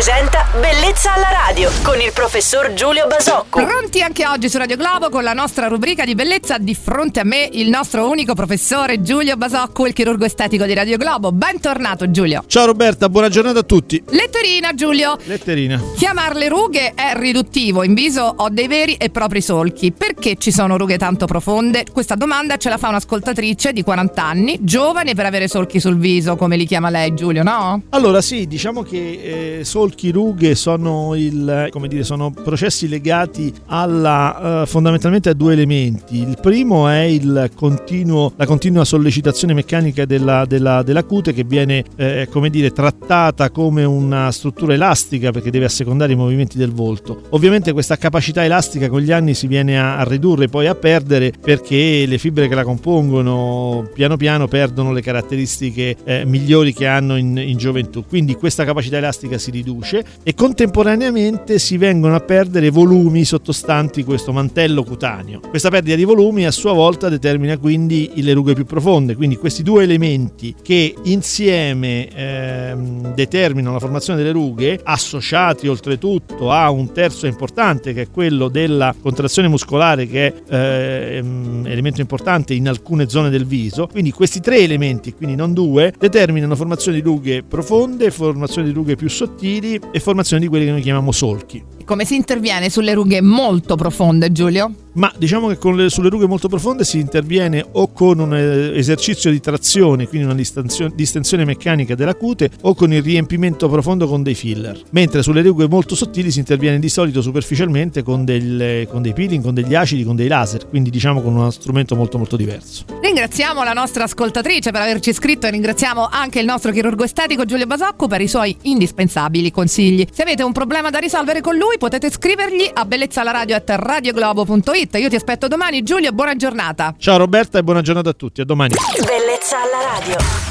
presenta Bellezza alla radio con il professor Giulio Basocco. Pronti anche oggi su Radio Globo con la nostra rubrica di bellezza di fronte a me il nostro unico professore Giulio Basocco, il chirurgo estetico di Radio Globo. Bentornato Giulio. Ciao Roberta, buona giornata a tutti. Letterina Giulio. Letterina. Chiamarle rughe è riduttivo, in viso ho dei veri e propri solchi. Perché ci sono rughe tanto profonde? Questa domanda ce la fa un'ascoltatrice di 40 anni, giovane per avere solchi sul viso, come li chiama lei Giulio, no? Allora sì, diciamo che eh, solchi, rughe sono, il, dire, sono processi legati alla, eh, fondamentalmente a due elementi. Il primo è continuo, la continua sollecitazione meccanica della, della, della cute che viene eh, come dire, trattata come una struttura elastica perché deve assecondare i movimenti del volto. Ovviamente questa capacità elastica con gli anni si viene a, a ridurre poi a perdere perché le fibre che la compongono piano piano perdono le caratteristiche eh, migliori che hanno in, in gioventù. Quindi questa capacità elastica si riduce e contemporaneamente si vengono a perdere volumi sottostanti questo mantello cutaneo. Questa perdita di volumi a sua volta determina quindi le rughe più profonde, quindi questi due elementi che insieme ehm, determinano la formazione delle rughe, associati oltretutto a un terzo importante che è quello della contrazione muscolare che è ehm, elemento importante in alcune zone del viso, quindi questi tre elementi, quindi non due, determinano formazione di rughe profonde, formazione di rughe più sottili e formazione di quelle che noi chiamiamo solchi. Come si interviene sulle rughe molto profonde, Giulio? Ma diciamo che le, sulle rughe molto profonde si interviene o con un eh, esercizio di trazione, quindi una distensione meccanica della cute, o con il riempimento profondo con dei filler. Mentre sulle rughe molto sottili si interviene di solito superficialmente con, del, con dei peeling, con degli acidi, con dei laser, quindi diciamo con uno strumento molto molto diverso. Ringraziamo la nostra ascoltatrice per averci iscritto e ringraziamo anche il nostro chirurgo estetico Giulio Basocco per i suoi indispensabili consigli. Se avete un problema da risolvere con lui potete scrivergli a bellezzalaradio.radioglobo.it io ti aspetto domani. Giulio, buona giornata. Ciao Roberta e buona giornata a tutti. A domani. Bellezza alla radio.